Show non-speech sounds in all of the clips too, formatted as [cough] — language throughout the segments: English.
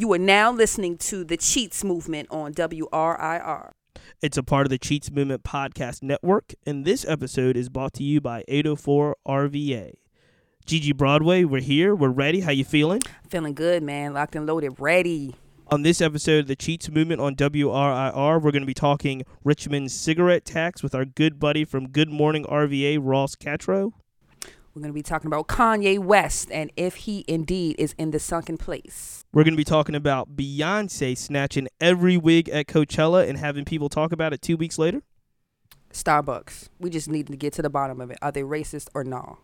You are now listening to the Cheats Movement on WRIR. It's a part of the Cheats Movement Podcast Network, and this episode is brought to you by 804 RVA. Gigi Broadway, we're here. We're ready. How you feeling? Feeling good, man. Locked and loaded, ready. On this episode of the Cheats Movement on WRIR, we're going to be talking Richmond's cigarette tax with our good buddy from Good Morning RVA, Ross Catrow. We're going to be talking about Kanye West and if he indeed is in the sunken place. We're going to be talking about Beyonce snatching every wig at Coachella and having people talk about it two weeks later. Starbucks. We just need to get to the bottom of it. Are they racist or no?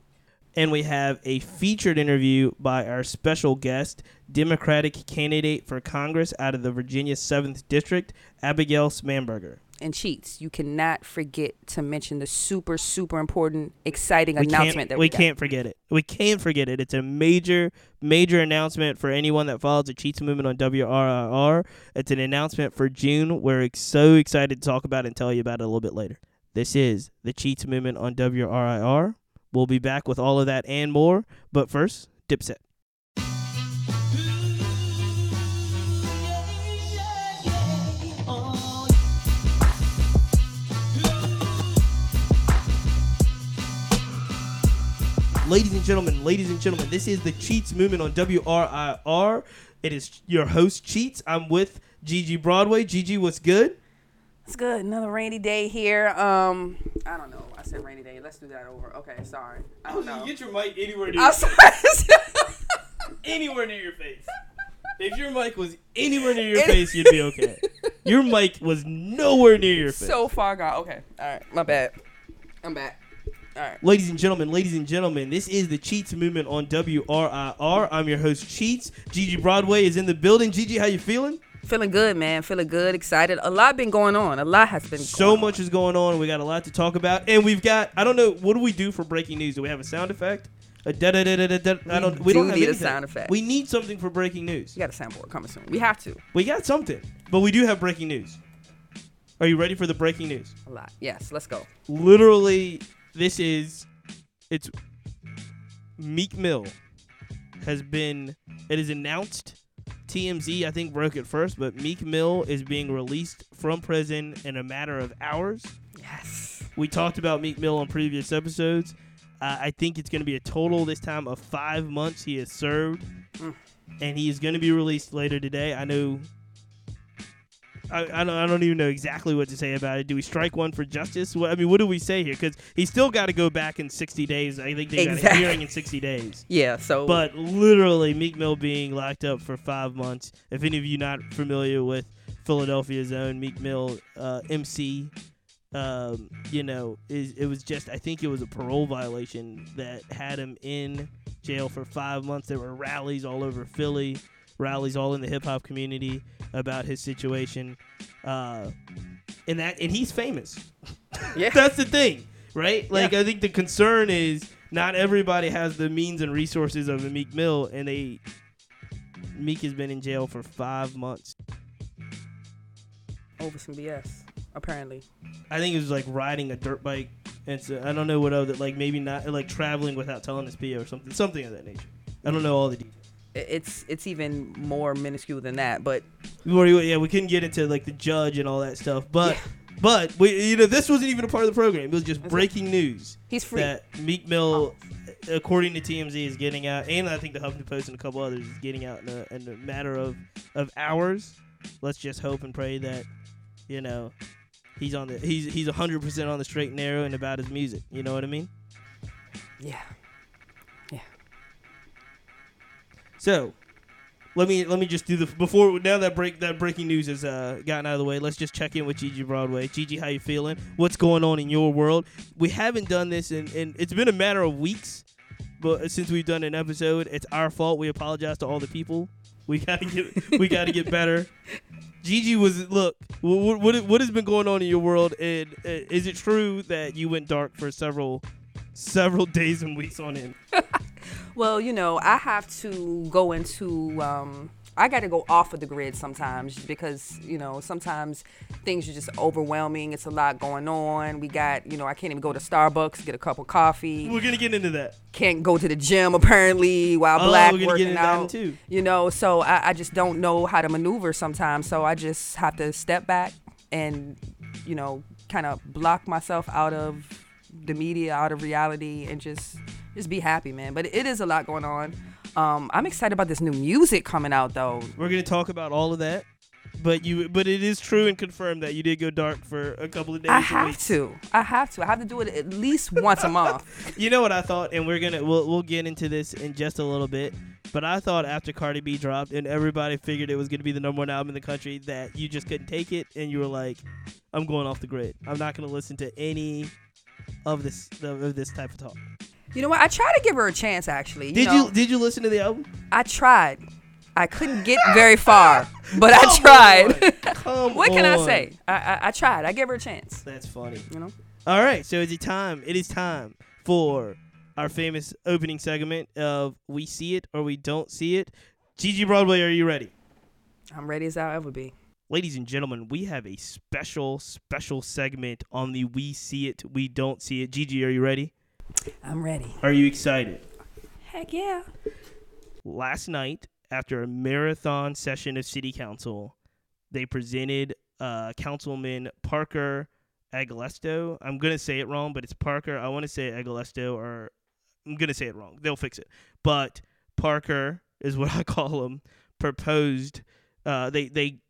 And we have a featured interview by our special guest, Democratic candidate for Congress out of the Virginia 7th District, Abigail Spanberger. And cheats, you cannot forget to mention the super, super important, exciting We announcement that we we, can't forget it. We can't forget it. It's a major, major announcement for anyone that follows the Cheats Movement on WRIR. It's an announcement for June. We're ex- so excited to talk about it and tell you about it a little bit later. This is the Cheats Movement on WRIR. We'll be back with all of that and more. But first, Dipset. Ladies and gentlemen, ladies and gentlemen, this is the Cheats Movement on WRIR. It is your host, Cheats. I'm with Gigi Broadway. Gigi, what's good? It's good. Another rainy day here. Um, I don't know. I said rainy day. Let's do that over. Okay, sorry. I don't [laughs] know. Get your mic anywhere near, I'm sorry. anywhere near your face. If your mic was anywhere near your [laughs] face, you'd be okay. Your mic was nowhere near your face. so far gone. Okay. All right. My bad. I'm back. All right. Ladies and gentlemen, ladies and gentlemen, this is the Cheats Movement on WRIR. I'm your host, Cheats. Gigi Broadway is in the building. Gigi, how you feeling? Feeling good, man. Feeling good. Excited. A lot been going on. A lot has been. So going much On. is going on. We got a lot to talk about, and we've got. I don't know what do we do for breaking news. Do we have a sound effect? A da da da da da. da- I don't. We do don't have need a sound effect. We need something for breaking news. We got a soundboard coming soon. We have to. We got something, but we do have breaking news. Are you ready for the breaking news? A lot. Yes. Let's go. Literally, this is. It's. Meek Mill has been. It is announced. TMZ, I think, broke it first, but Meek Mill is being released from prison in a matter of hours. Yes. We talked about Meek Mill on previous episodes. Uh, I think it's going to be a total this time of five months he has served, Mm. and he is going to be released later today. I know. I, I, don't, I don't even know exactly what to say about it. Do we strike one for justice? What, I mean, what do we say here? Because he's still got to go back in 60 days. I think they got a hearing in 60 days. [laughs] Yeah. So. But literally, Meek Mill being locked up for five months. If any of you not familiar with Philadelphia's own Meek Mill uh, MC, um, you know, is it was just I think it was a parole violation that had him in jail for five months. There were rallies all over Philly, rallies all in the hip hop community about his situation, uh, and that and he's famous. yeah. [laughs] That's the thing, right? Like Yeah. I think the concern is not everybody has the means and resources of a Meek Mill, and they Meek has been in jail for five months. Over some BS. Apparently. I think it was like riding a dirt bike, and so I don't know what other like maybe not like traveling without telling his PO or something, something of that nature. I don't know all the details. It's it's even more minuscule than that. But Yeah, we couldn't get into like the judge and all that stuff, but but we you know this wasn't even a part of the program. It was just That's breaking news. he's free. that Meek Mill, according to TMZ, is getting out, and I think the Huffington Post and a couple others is getting out in a, in a matter of of hours. Let's just hope and pray that you know he's on the he's he's hundred percent on the straight and narrow and about his music. You know what I mean? yeah. So. Let me let me just do the before now that break that breaking news has uh, gotten out of the way. Let's just check in with Gigi Broadway. Gigi, how you feeling? What's going on in your world? We haven't done this in it's been a matter of weeks but since we've done an episode, it's our fault. We apologize to all the people. We gotta get we gotta get better. Gigi was look. What, what what has been going on in your world? And uh, is it true that you went dark for several several days and weeks on end? [laughs] Well, you know, I have to go into um, I got to go off of the grid sometimes because you know sometimes things are just overwhelming. It's a lot going on. We got you know I can't even go to Starbucks get a cup of coffee. We're gonna get into that. Can't go to the gym apparently while Oh, black we're gonna get working out. too. You know, so I, I just don't know how to maneuver sometimes. So I just have to step back and you know kind of block myself out of the media, out of reality, and just just be happy, man. But it is a lot going on. Um, I'm excited about this new music coming out though. We're gonna talk about all of that. But you, but it is true and confirmed that you did go dark for a couple of days. I have week. to. I have to. I have to do it at least once a month. [laughs] You know what I thought, and we're gonna we'll we'll get into this in just a little bit. But I thought after Cardi B dropped and everybody figured it was gonna be the number one album in the country that you just couldn't take it, and you were like, "I'm going off the grid. I'm not gonna listen to any of this of this type of talk." You know what? I tried to give her a chance. Actually, you Did know, you did you listen to the album? I tried. I couldn't get very far, [laughs] but I Come tried. on. Come what can I say? I, I I tried. I gave her a chance. That's funny. You know. All right, so is it time? It is time for our famous opening segment of "We See It or We Don't See It." Gigi Broadway, are you ready? I'm ready as I'll ever be. Ladies and gentlemen, we have a special, special segment on the We See It, We Don't See It. Gigi, are you ready? I'm ready. Are you excited? Heck yeah. Last night, after a marathon session of City Council, they presented uh, Councilman Parker Agalesto. I'm going to say it wrong, but it's Parker. I want to say Agalesto, or I'm going to say it wrong. They'll fix it. But Parker is what [laughs] I call him, proposed, uh, they, they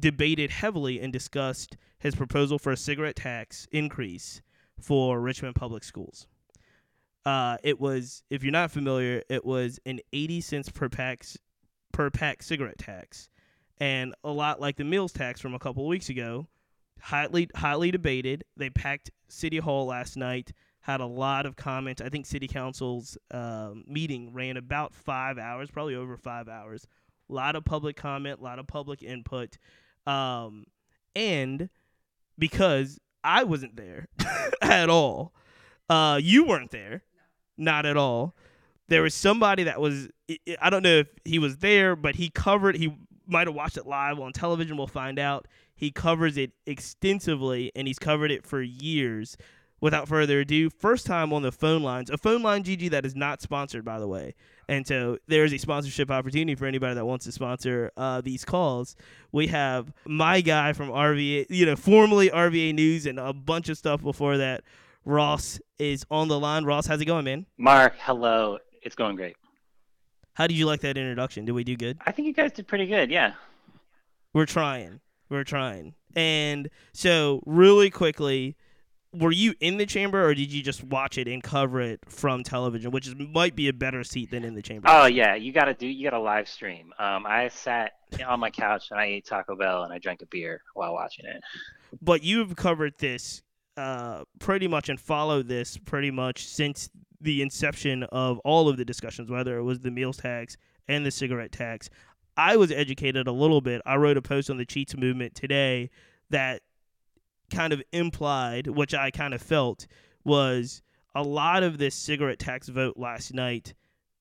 debated heavily and discussed his proposal for a cigarette tax increase for Richmond Public Schools. Uh, it was, if you're not familiar, it was an 80 cents per pack per pack cigarette tax, and a lot like the meals tax from a couple of weeks ago, highly highly debated. They packed City Hall last night, had a lot of comments. I think City Council's um, meeting ran about five hours, probably over five hours. A lot of public comment, a lot of public input, um, and because I wasn't there [laughs] at all, uh, you weren't there, not at all there was somebody that was I- don't know if he was there, but he covered he might have watched it live on television, we'll find out. He covers it extensively and he's covered it for years. Without further ado, first time on the phone lines. A phone line GG that is not sponsored by the way. And so there's a sponsorship opportunity for anybody that wants to sponsor uh, these calls. We have my guy from RVA, you know, formerly RVA News and a bunch of stuff before that. Ross is on the line. Ross, how's it going, man? Mark, hello. It's going great. How did you like that introduction? Did we do good? I think you guys did pretty good. Yeah. We're trying. We're trying. And so, really quickly, were you in the chamber or did you just watch it and cover it from television, which is, might be a better seat than in the chamber? Oh yeah, you gotta do. You gotta live stream. Um, I sat on my couch and I ate Taco Bell and I drank a beer while watching it. But you've covered this uh, pretty much and followed this pretty much since the inception of all of the discussions, whether it was the meals tax and the cigarette tax. I was educated a little bit. I wrote a post on the Cheats movement today that kind of implied, which I kind of felt, was a lot of this cigarette tax vote last night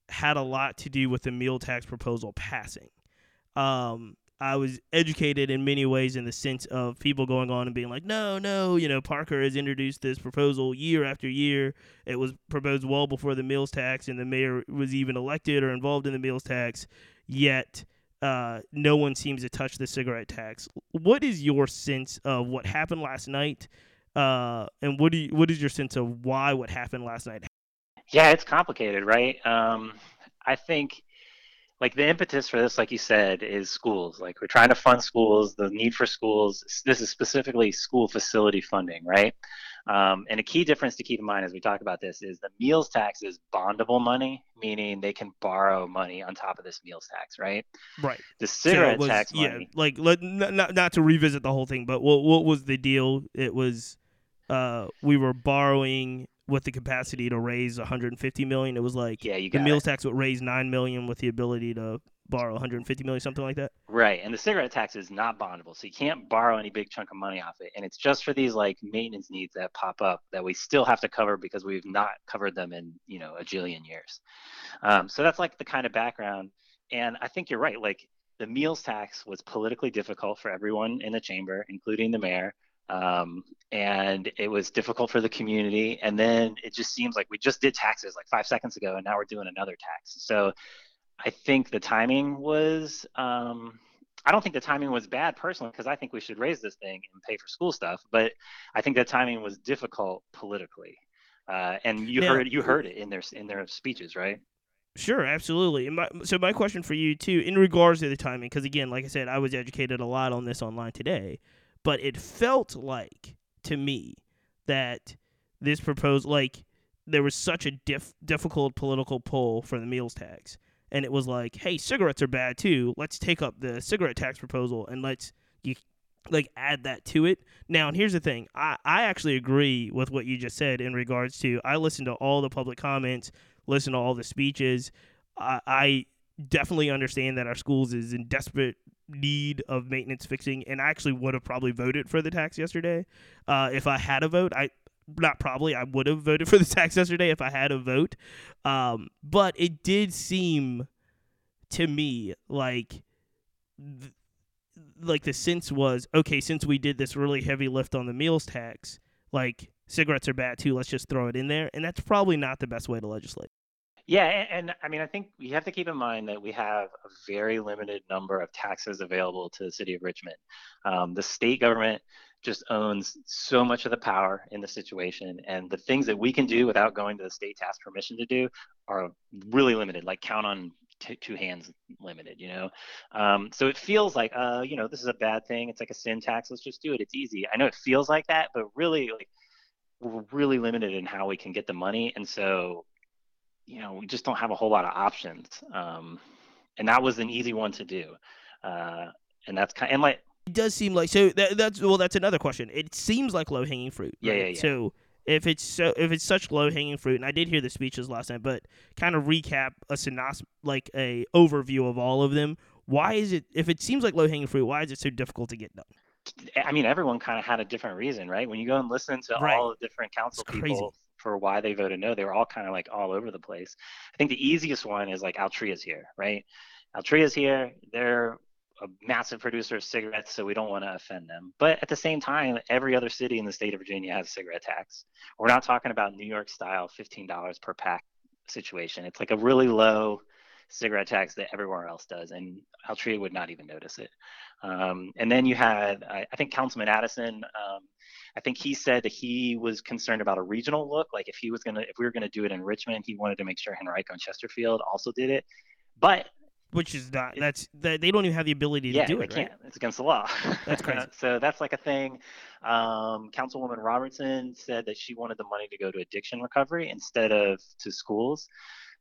had a lot to do with the meal tax proposal passing. Um, I was educated in many ways in the sense of people going on and being like, no, no, you know, Parker has introduced this proposal year after year. It was proposed well before the meals tax, and the mayor was even elected or involved in the meals tax. Yet, uh, no one seems to touch the cigarette tax. What is your sense of what happened last night? Uh, and what do you, what is your sense of why what happened last night? Yeah, it's complicated, right? Um, I think like the impetus for this, like you said, is schools. Like we're trying to fund schools. The need for schools. This is specifically school facility funding, right? Um, and a key difference to keep in mind as we talk about this is the meals tax is bondable money, meaning they can borrow money on top of this meals tax, right? Right. The So cigarette was- tax yeah, like let not, not not to revisit the whole thing, but what what was the deal? It was uh we were borrowing with the capacity to raise 150 million. It was like Yeah, you the meals it. tax would raise 9 million with the ability to borrow 150 million something like that. Right, and the cigarette tax is not bondable, so you can't borrow any big chunk of money off it, and it's just for these like maintenance needs that pop up that we still have to cover because we've not covered them in you know a jillion years. Um, so that's like the kind of background, and I think you're right. Like the meals tax was politically difficult for everyone in the chamber, including the mayor. Um, and it was difficult for the community. And then it just seems like we just did taxes like five seconds ago, and now we're doing another tax. So I think the timing was. Um, I don't think the timing was bad personally because I think we should raise this thing and pay for school stuff. But I think the timing was difficult politically, uh, and you heard you heard it in their in their speeches, right? Sure, absolutely. And my, so my question for you too, in regards to the timing, because again, like I said, I was educated a lot on this online today, but it felt like to me that this proposed like there was such a diff- difficult political pull for the meals tax, and it was like, hey, cigarettes are bad too. Let's take up the cigarette tax proposal and let's you like add that to it. Now, and here's the thing, I I actually agree with what you just said in regards to I listened to all the public comments listen to all the speeches. I, I definitely understand that our schools is in desperate need of maintenance fixing, and I actually would have probably voted for the tax yesterday uh, if I had a vote. I not probably I would have voted for the [laughs] tax yesterday if I had a vote, um, but it did seem to me like. Th- like the sense was okay since we did this really heavy lift on the meals tax like cigarettes are bad too let's just throw it in there and that's probably not the best way to legislate Yeah, and, and I mean, I think you have to keep in mind that we have a very limited number of taxes available to the city of Richmond. Um, the state government just owns so much of the power in the situation, and the things that we can do without going to the state to ask permission to do are really limited. Like count on t- two hands limited, you know. Um, so it feels like, uh, you know, this is a bad thing. It's like a sin tax. Let's just do it. It's easy. I know it feels like that, but really, like, we're really limited in how we can get the money, and so you know, we just don't have a whole lot of options. Um, and that was an easy one to do. Uh, and that's kind and like, It does seem like so. That, that's well. That's another question. It seems like low hanging fruit. Yeah, right? yeah, yeah. So if it's so, if it's such low hanging fruit, and I did hear the speeches last night, but kind of recap a synos like a overview of all of them. Why is it? If it seems like low hanging fruit, why is it so difficult to get done? I mean, everyone kind of had a different reason, right? When you go and listen to Right. all the different council people for why they voted no, they were all kind of like all over the place. I think the easiest one is like Altria's here, right? Altria's here. They're a massive producer of cigarettes, so we don't want to offend them. But at the same time, every other city in the state of Virginia has a cigarette tax. We're not talking about New York style $15 per pack situation. It's like a really low cigarette tax that everywhere else does, and Altria would not even notice it. Um, and then you had, I, I think Councilman Addison, um, I think he said that he was concerned about a regional look. Like if he was gonna, if we were gonna do it in Richmond, he wanted to make sure Henrico and Chesterfield also did it. But Which is not. That's that they don't even have the ability to yeah, do they it. Right? can't. It's against the law. That's [laughs] crazy. so that's like a thing. Um, Councilwoman Robertson said that she wanted the money to go to addiction recovery instead of to schools.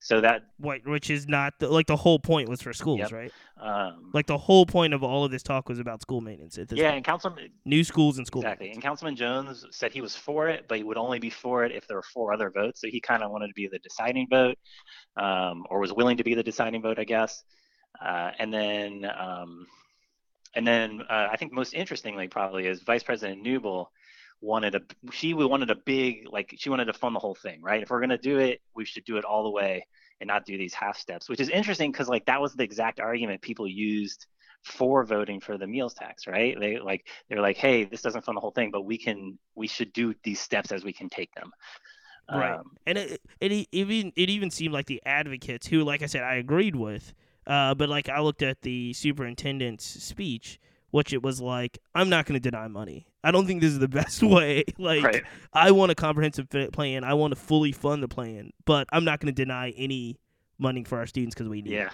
So that, What, which is not the, like the whole point was for schools, Yep. right? um, Like the whole point of all of this talk was about school maintenance. At this yeah, point. and Councilman new schools and school. Exactly. maintenance. And Councilman Jones said he was for it, but he would only be for it if there were four other votes. So he kind of wanted to be the deciding vote, um, or was willing to be the deciding vote, I guess. Uh, and then, um, and then uh, I think most interestingly probably is Vice President Newbille wanted a she wanted a big like she wanted to fund the whole thing, right? If we're gonna do it, we should do it all the way and not do these half steps, which is interesting because like that was the exact argument people used for voting for the meals tax, right? They like they're like, hey, this doesn't fund the whole thing, but we can we should do these steps as we can take them. Right. Um, and it, it even it even seemed like the advocates who like i said i agreed with uh, but like i looked at the superintendent's speech which it was like i'm not going to deny money i don't think this is the [laughs] best way [laughs] like right. i want a comprehensive plan i want to fully fund the plan but i'm not going to deny any money for our students because we need Yeah. it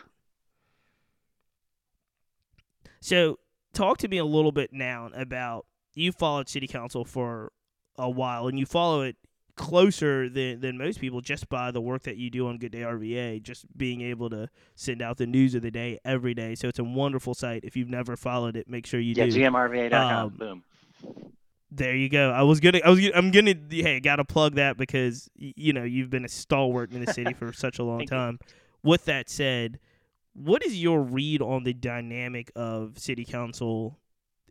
so talk to me a little bit now about you followed city council for a while and you follow it closer than, than most people just by the work that you do on Good Day RVA, just being able to send out the news of the day every day. So it's a wonderful site. If you've never followed it, make sure you Yeah, do. gmrva.com. Um, Boom. There you go. I was gonna. I was. gonna- I'm gonna. Hey, gotta plug that because you know you've been a stalwart in the city for such a long [laughs] Thank you. time. With that said, what is your read on the dynamic of city council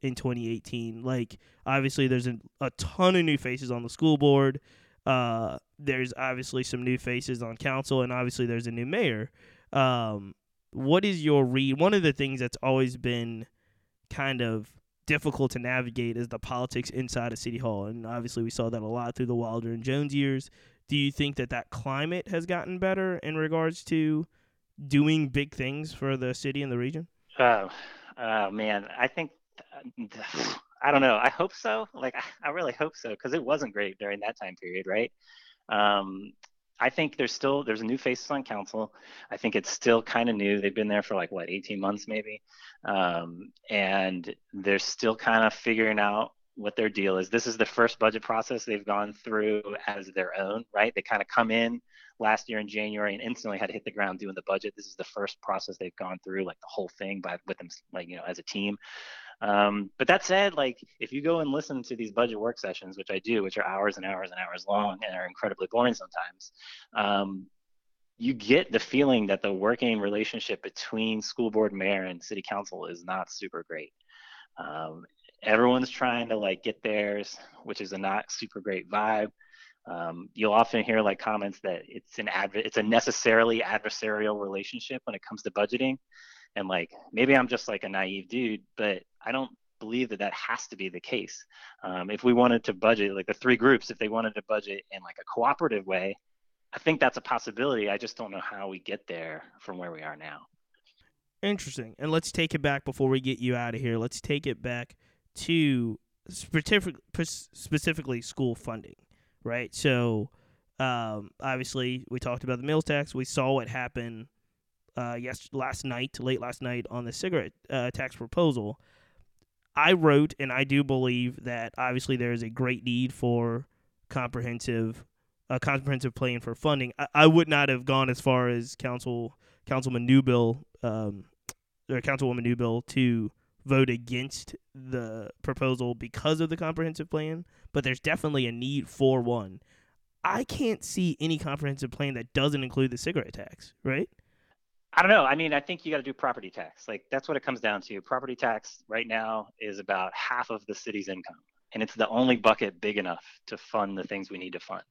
in 2018? Like, obviously, there's a, a ton of new faces on the school board. Uh, there's obviously some new faces on council, and obviously, there's a new mayor. Um, what is your read? One of the things that's always been kind of difficult to navigate is the politics inside of City Hall, and obviously we saw that a lot through the Wilder and Jones years. Do you think that that climate has gotten better in regards to doing big things for the city and the region? Oh, oh man, I think I don't know. I hope so. Like [laughs] I really hope so because it wasn't great during that time period, right? Um, I think there's still there's a new faces on council. I think it's still kind of new. They've been there for like what 18 months maybe, um, and they're still kind of figuring out what their deal is. This is the first budget process they've gone through as their own, right? They kind of come in last year in January and instantly had to hit the ground doing the budget. This is the first process they've gone through, like the whole thing by with them, like you know, as a team. Um, but that said, like if you go and listen to these budget work sessions, which I do, which are hours and hours and hours long and are incredibly boring sometimes, um, you get the feeling that the working relationship between school board mayor and city council is not super great. Um, everyone's trying to like get theirs, which is a not super great vibe. Um, you'll often hear like comments that it's an adver- it's a necessarily adversarial relationship when it comes to budgeting and like maybe i'm just like a naive dude but i don't believe that that has to be the case. Um, if we wanted to budget like the three groups if they wanted to budget in like a cooperative way i think that's a possibility. I just don't know how we get there from where we are now. Interesting. And let's take it back before we get you out of here. Let's take it back to specific, specifically school funding right? So um, obviously we talked about the meals tax. We saw what happened uh, yes, last night, late last night, on the cigarette uh, tax proposal, I wrote, and I do believe that obviously there is a great need for comprehensive, uh, comprehensive plan for funding. I, I would not have gone as far as Council Councilman Newbille, um, or Councilwoman Newbille to vote against the proposal because of the comprehensive plan, but there's definitely a need for one. I can't see any comprehensive plan that doesn't include the cigarette tax, right? I don't know. I mean, I think you got to do property tax. Like that's what it comes down to. Property tax right now is about half of the city's income. And it's the only bucket big enough to fund the things we need to fund.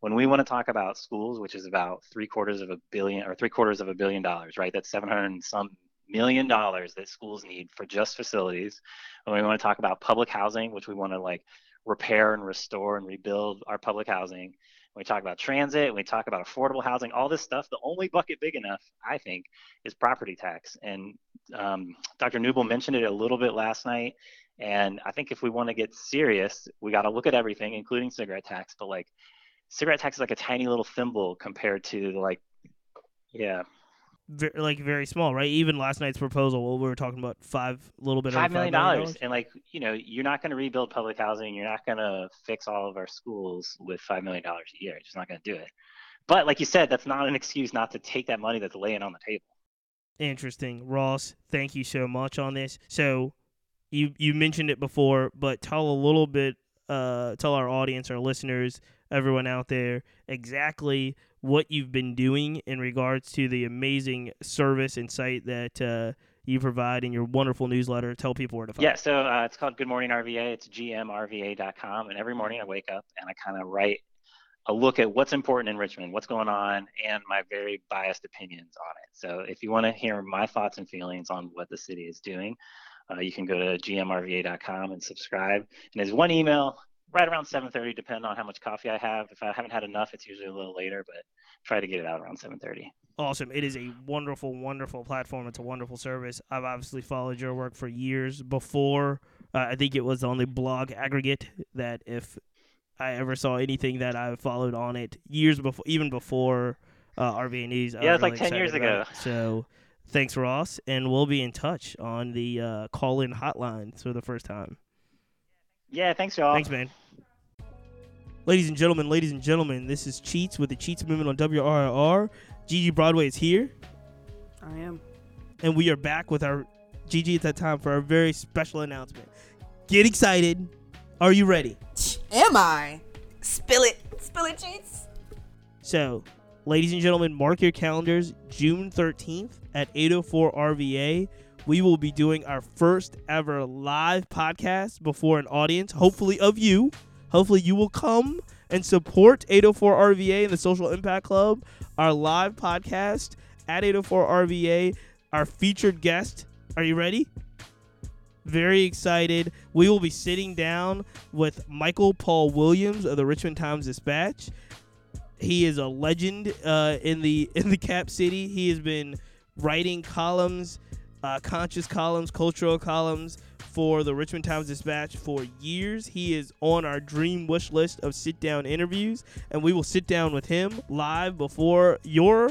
When we want to talk about schools, which is about three quarters of a billion or three quarters of a billion dollars, right? That's 700 and some million dollars that schools need for just facilities. When we want to talk about public housing, which we want to like repair and restore and rebuild our public housing, we talk about transit, we talk about affordable housing, all this stuff. The only bucket big enough, I think, is property tax. And um, Dr. Newbille mentioned it a little bit last night. And I think if we want to get serious, we got to look at everything, including cigarette tax. But like, cigarette tax is like a tiny little thimble compared to like, yeah, very, like very small, right? Even last night's proposal, we were talking about five, a little bit five million dollars, and like you know, you're not going to rebuild public housing, you're not going to fix all of our schools with five million dollars a year. You're just not going to do it. But like you said, that's not an excuse not to take that money that's laying on the table. Interesting, Ross. Thank you so much on this. So, you you mentioned it before, but tell a little bit, uh, tell our audience, our listeners, everyone out there, exactly what you've been doing in regards to the amazing service and site that uh, you provide in your wonderful newsletter. Tell people where to find. It. Yeah, so uh, it's called Good Morning RVA. It's gmrva.com, and every morning I wake up and I kind of write a look at what's important in Richmond, what's going on, and my very biased opinions on it. So if you want to hear my thoughts and feelings on what the city is doing, uh, you can go to gmrva.com and subscribe. And there's one email right around 7:30, depending on how much coffee I have. If I haven't had enough, it's usually a little later, but try to get it out around 7:30. Awesome! It is a wonderful, wonderful platform. It's a wonderful service. I've obviously followed your work for years before. Uh, I think it was on the blog aggregate that if I ever saw anything that I followed on it years before, even before uh, RVA News. Yeah, it's like 10 years ago. It. So thanks, Ross, and we'll be in touch on the uh, call-in hotline for the first time. Yeah, thanks, y'all. Thanks, man. Ladies and gentlemen, ladies and gentlemen, this is Cheats with the Cheats Movement on WRIR. Gigi Broadway is here. I am. And we are back with our Gigi at that time for our very special announcement. Get excited. Are you ready? Am I? Spill it. Spill it, Cheats. So, ladies and gentlemen, mark your calendars. June 13th at 804 RVA. We will be doing our first ever live podcast before an audience, hopefully of you. Hopefully, you will come and support 804 RVA and the Social Impact Club, our live podcast at 804 RVA. our featured guest. Are you ready? Very excited. We will be sitting down with Michael Paul Williams of the Richmond Times Dispatch. He is a legend uh, in the [laughs] in the Cap City. He has been writing columns, uh, conscious columns, cultural columns for the Richmond Times Dispatch for years. He is on our dream wish list of sit down interviews, and we will sit down with him live before your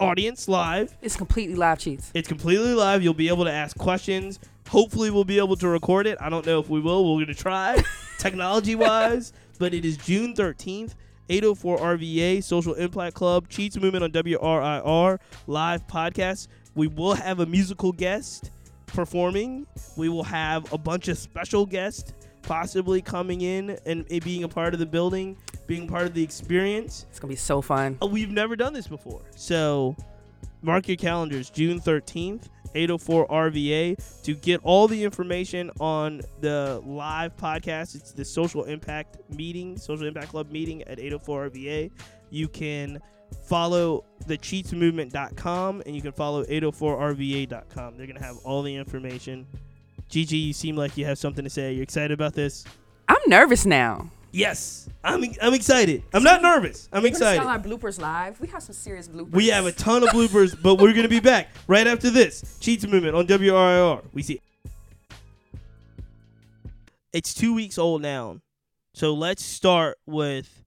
audience live. It's completely live cheats. It's completely live. You'll be able to ask questions. Hopefully, we'll be able to record it. I don't know if we will. We're going to try [laughs] technology wise, but it is June 13th. 804 RVA, Social Impact Club, Cheats Movement on WRIR, live podcast. We will have a musical guest performing. We will have a bunch of special guests possibly coming in and being a part of the building, being part of the experience. It's gonna be so fun. Uh, We've never done this before. So mark your calendars, June 13th, 804 RVA, to get all the information on the live podcast. It's the Social Impact meeting, Social Impact Club meeting at 804 RVA. You can follow the cheatsmovement.com and you can follow 804rva.com. They're going to have all the information. Gigi, you seem like you have something to say. You're excited about this? I'm nervous now. Yes, I'm, I'm excited. I'm not nervous. I'm We're gonna excited. sell our bloopers live. We have some serious bloopers. We have a ton of bloopers, but we're gonna be back right after this. Cheats Movement on WRIR. We see. It's two weeks old now, so let's start with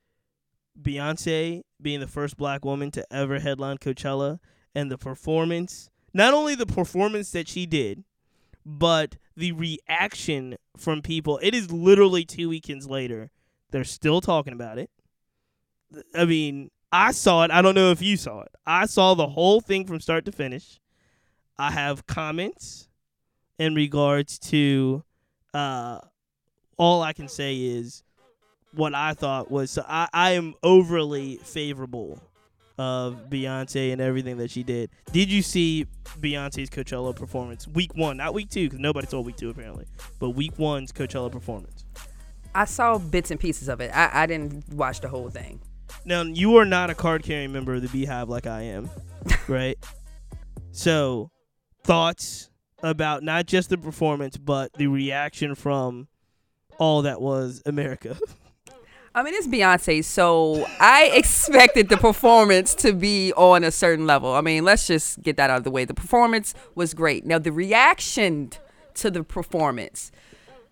Beyonce being the first black woman to ever headline Coachella and the performance. Not only the performance that she did, but the reaction from people. It is literally two weekends later. They're still talking about it. I mean, I saw it. I don't know if you saw it. I saw the whole thing from start to finish. I have comments in regards to uh all I can say is what I thought was so I, I am overly favorable of Beyonce and everything that she did. Did you see Beyonce's Coachella performance? Week one, not week two, because nobody saw week two apparently, but week one's Coachella performance. I saw bits and pieces of it. I, I didn't watch the whole thing. Now you are not a card carrying member of the Beehive like I am, [laughs] right? so, thoughts about not just the performance but the reaction from all that was America. [laughs] I mean, it's Beyonce, so I [laughs] expected the performance to be on a certain level. I mean, let's just get that out of the way. The performance was great. Now, the reaction to the performance,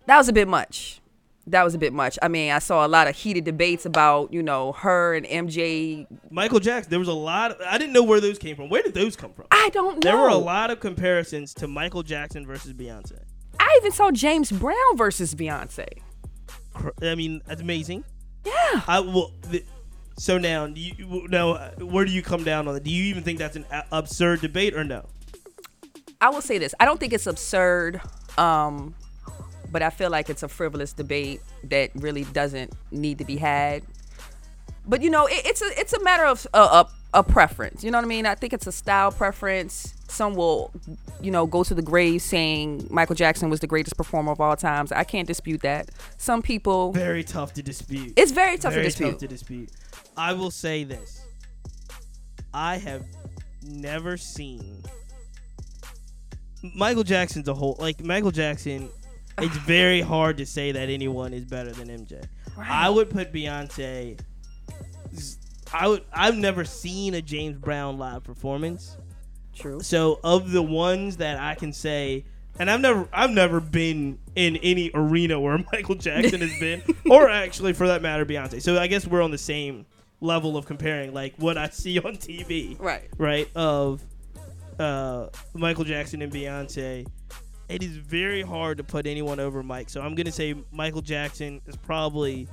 that was a bit much. That was a bit much. I mean, I saw a lot of heated debates about, you know, her and MJ. Michael Jackson. There was a lot. Of, I didn't know where those came from. Where did those come from? I don't know. There were a lot of comparisons to Michael Jackson versus Beyonce. I even saw James Brown versus Beyonce. I mean, that's amazing. Yeah. I will. So now, do you, now, where do you come down on it? Do you even think that's an a- absurd debate or no? I will say this. I don't think it's absurd, um, but I feel like it's a frivolous debate that really doesn't need to be had. But you know, it, it's a it's a matter of uh, a, preference. You know what I mean? I think it's a style preference. Some will, you know, go to the grave saying Michael Jackson was the greatest performer of all times. I can't dispute that. Some people, Very tough to dispute. it's very tough Very to dispute. tough to dispute. I will say this. I have never seen Michael Jackson's a whole like Michael Jackson. It's very hard to say that anyone is better than MJ. I would put Beyonce. I would. I've never seen a James Brown live performance. True. So of the ones that I can say, and I've never I've never been in any arena where [laughs] Michael Jackson has been, [laughs] or actually for that matter Beyonce. So I guess we're on the same level of comparing like what I see on TV, Right. right? Of uh, Michael Jackson and Beyonce. It is very hard to put anyone over Mike. So I'm gonna say Michael Jackson is probably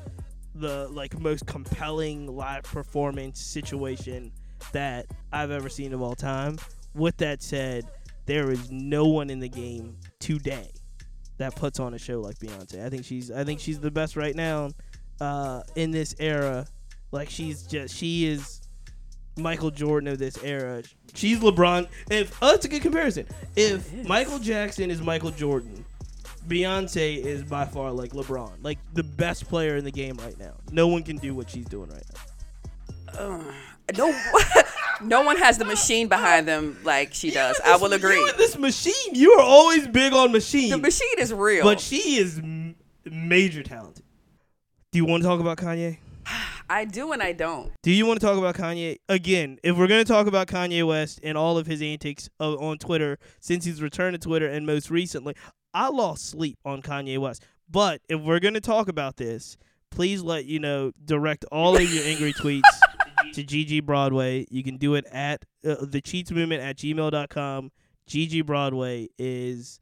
the like most compelling live performance situation that I've ever seen of all time. With that said, there is no one in the game today that puts on a show like Beyonce. I think she's I think she's the best right now uh, in this era. Like she's just she is Michael Jordan of this era. She's LeBron. If oh, that's a good comparison. If Michael Jackson is Michael Jordan, Beyonce is by far like LeBron, like the best player in the game right now. No one can do what she's doing right now. no [laughs] no one has the machine behind them like she does. I will agree. You this machine, you are always big on machine. The machine is real. But she is m- major talented. Do you want to talk about Kanye? I do and I don't. Do you want to talk about Kanye again? If we're going to talk about Kanye West and all of his antics uh, on Twitter since he's returned to Twitter and most recently, I lost sleep on Kanye West. But if we're going to talk about this, please let you know direct all of your angry [laughs] tweets to Gigi Broadway. You can do it at uh, the cheats movement at gmail.com. Gigi Broadway is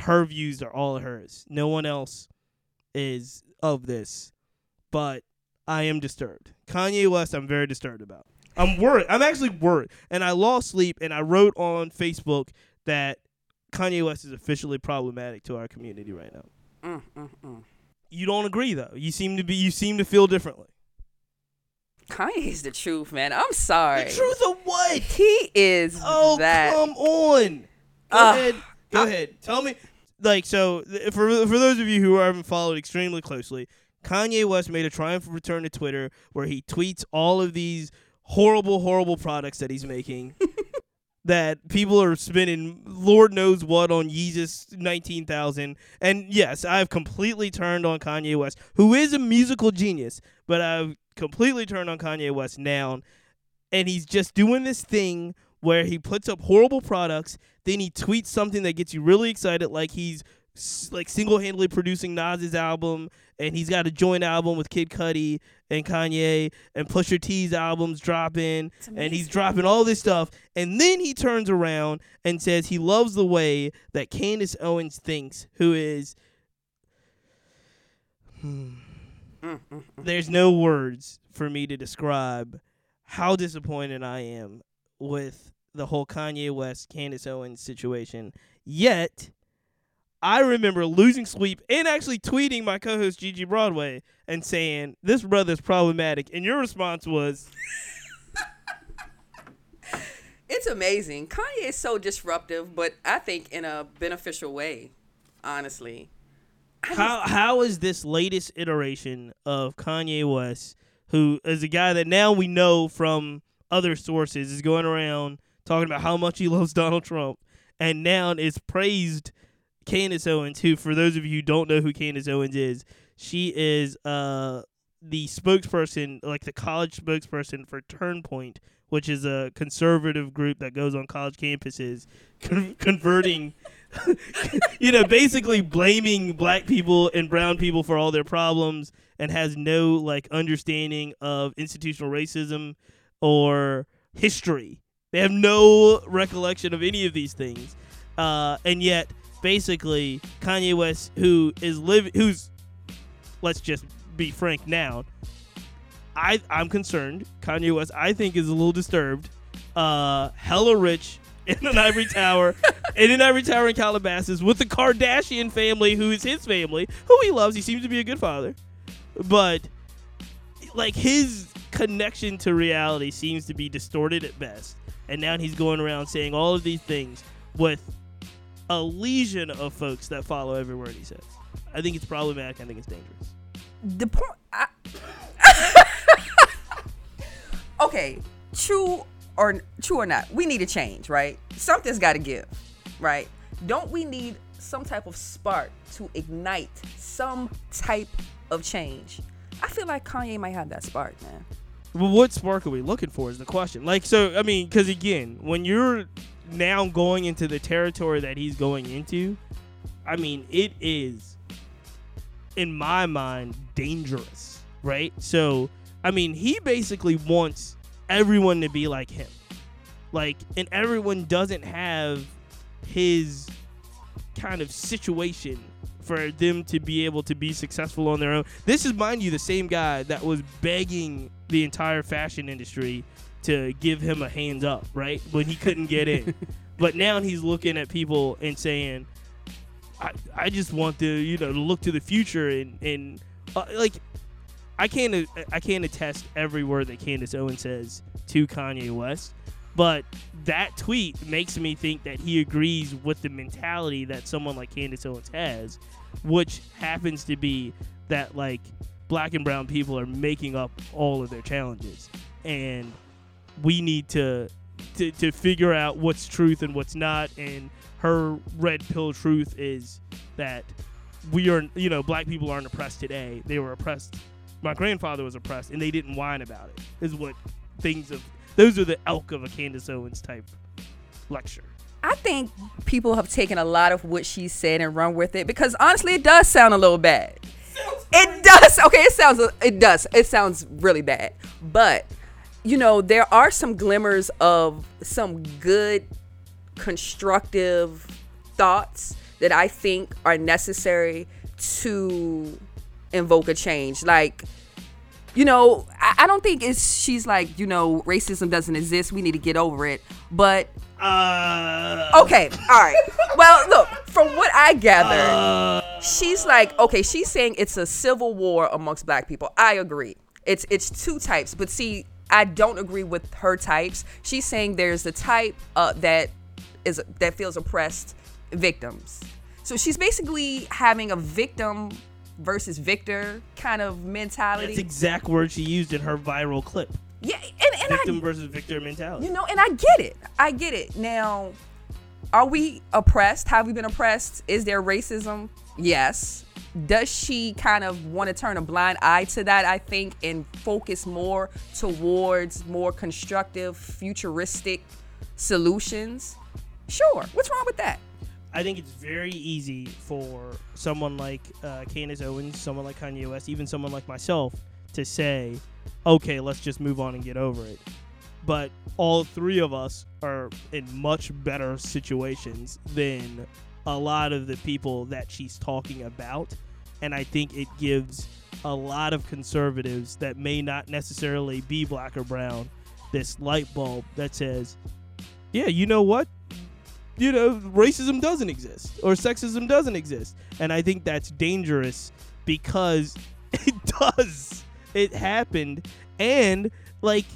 her views are all hers. No one else is of this. But I am disturbed. Kanye West, I'm very disturbed about. I'm worried. I'm actually worried. And I lost sleep and I wrote on Facebook that Kanye West is officially problematic to our community right now. Mm, mm, mm. You don't agree though. You seem to be you seem to feel differently. Kanye's the truth, man. I'm sorry. The truth of what? He is Oh, that. come on. Go Ugh. ahead. Go ahead. Tell me. Like so, for for those of you who haven't followed extremely closely, Kanye West made a triumphant return to Twitter where he tweets all of these horrible, horrible products that he's making. [laughs] that people are spending Lord knows what on Yeezus 19,000. And yes, I've completely turned on Kanye West, who is a musical genius, but I've completely turned on Kanye West now. And he's just doing this thing where he puts up horrible products, then he tweets something that gets you really excited, like he's like single-handedly producing Nas's album, and he's got a joint album with Kid Cudi and Kanye, and Pusha T's albums dropping, and he's dropping all this stuff, and then he turns around and says he loves the way that Candace Owens thinks, who is. Hmm. Mm, mm, mm. There's no words for me to describe how disappointed I am with the whole Kanye West Candace Owens situation. Yet, I remember losing sleep and actually tweeting my co-host Gigi Broadway and saying this brother's problematic, and your response was, [laughs] It's amazing. Kanye is so disruptive, but I think in a beneficial way, honestly. Just- "How how is this latest iteration of Kanye West, who is a guy that now we know from other sources is going around talking about how much he loves Donald Trump, and now is praised Candace Owens, who, for those of you who don't know who Candace Owens is, she is uh the spokesperson, like the college spokesperson for Turnpoint, which is a conservative group that goes on college campuses, con- [laughs] converting, [laughs] you know, basically blaming black people and brown people for all their problems, and has no like understanding of institutional racism or history. They have no recollection of any of these things, uh, and yet basically Kanye West, who is live, who's let's just be frank now. I I'm concerned. Kanye West, I think, is a little disturbed. Uh, hella rich [laughs] in an ivory tower, [laughs] in an ivory tower in Calabasas with the Kardashian family, who is his family, who he loves. He seems to be a good father, but like his connection to reality seems to be distorted at best. And now he's going around saying all of these things with a legion of folks that follow every word he says. I think it's problematic. I think it's dangerous. the point. I, [laughs] okay, true or true or not, we need a change, right? Something's got to give, right? Don't we need some type of spark to ignite some type of change? I feel like Kanye might have that spark, man. Well, what spark are we looking for is the question. Like, so, I mean, because again, when you're now going into the territory that he's going into, I mean, it is, in my mind, dangerous, right? So, I mean, he basically wants everyone to be like him. Like, and everyone doesn't have his kind of situation for them to be able to be successful on their own. This is, mind you, the same guy that was begging the entire fashion industry to give him a hands up, right? When he couldn't get in. [laughs] but now he's looking at people and saying, I, I just want to, you know, look to the future and, and uh, like, I can't I can't attest every word that Candace Owens says to Kanye West, but that tweet makes me think that he agrees with the mentality that someone like Candace Owens has, which happens to be that like black and brown people are making up all of their challenges. And we need to, to to figure out what's truth and what's not. And her red pill truth is that we are, you know, black people aren't oppressed today. They were oppressed. My grandfather was oppressed, and they didn't whine about it. Is what things of those are the elk of a Candace Owens type lecture. I think people have taken a lot of what she said and run with it because honestly, it does sound a little bad. It does. Okay, it sounds. It does. It sounds really bad. But you know, there are some glimmers of some good, constructive thoughts that I think are necessary to invoke a change. Like, you know, I, I don't think it's she's like, you know, racism doesn't exist. We need to get over it. But Uh, okay, all right. Well, look, from what I gathered, uh, she's like, okay, she's saying it's a civil war amongst black people. I agree. It's it's two types, but see, I don't agree with her types. She's saying there's the type uh, that is that feels oppressed victims. So she's basically having a victim versus victor kind of mentality. that's the exact word she used in her viral clip. yeah, and, and I Victim versus victor mentality. You know, and I get it. I get it. Now, are we oppressed? Have we been oppressed? Is there racism? Yes. Does she kind of want to turn a blind eye to that, I think, and focus more towards more constructive, futuristic solutions? Sure. What's wrong with that? I think it's very easy for someone like uh, Candace Owens, someone like Kanye West, even someone like myself to say, okay, let's just move on and get over it. But all three of us are in much better situations than a lot of the people that she's talking about. And I think it gives a lot of conservatives that may not necessarily be black or brown this light bulb that says, yeah, you know what? you know, racism doesn't exist or sexism doesn't exist. And I think that's dangerous because [laughs] it does. It happened. And, like,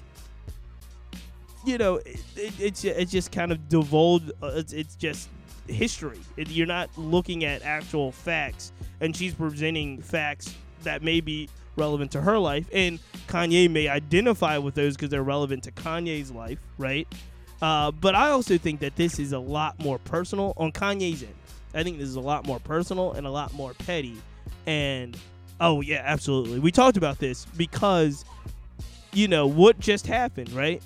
you know, it, it, it's, it's just kind of divulged. Uh, it's, it's just history. You're not looking at actual facts. And she's presenting facts that may be relevant to her life. And Kanye may identify with those because they're relevant to Kanye's life, right? Uh, but I also think that this is a lot more personal on Kanye's end. I think this is a lot more personal and a lot more petty. And oh yeah, absolutely. We talked about this because you know what just happened, right?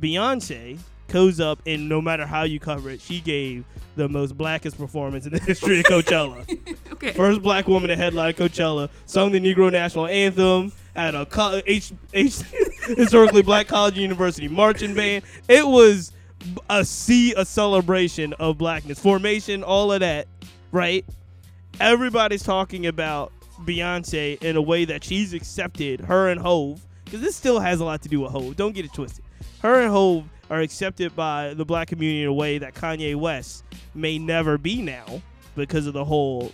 Beyonce goes up and no matter how you cover it, she gave the most blackest performance in the history of Coachella. [laughs] Okay. First black woman to headline Coachella, sung the Negro National Anthem at a co- H- H- [laughs] historically black college and university marching band. It was a sea, a celebration of blackness, formation, all of that, right? Everybody's talking about Beyonce in a way that she's accepted her and Hove, because this still has a lot to do with Hove. Don't get it twisted. Her and Hove are accepted by the black community in a way that Kanye West may never be now because of the whole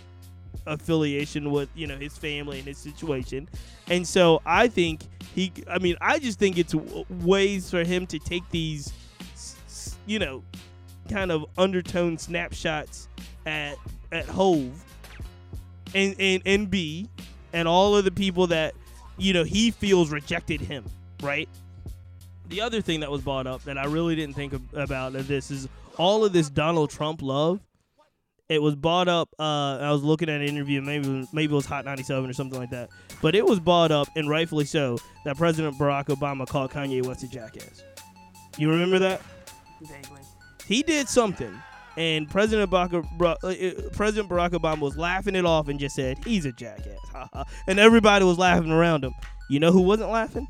affiliation with you know his family and his situation. And so i think he i mean i just think it's ways for him to take these you know kind of undertone snapshots at at hove and and and b and all of the people that you know he feels rejected him right the other thing that was brought up that i really didn't think ab- about of this is all of this donald trump love it was brought up. Uh, I was looking at an interview, maybe maybe it was Hot 97 or something like that. But it was brought up, and rightfully so, that President Barack Obama called Kanye West a jackass. You remember that? Vaguely. He did something, and President Barack, uh, uh, President Barack Obama was laughing it off and just said, "He's a jackass," [laughs] and everybody was laughing around him. You know who wasn't laughing?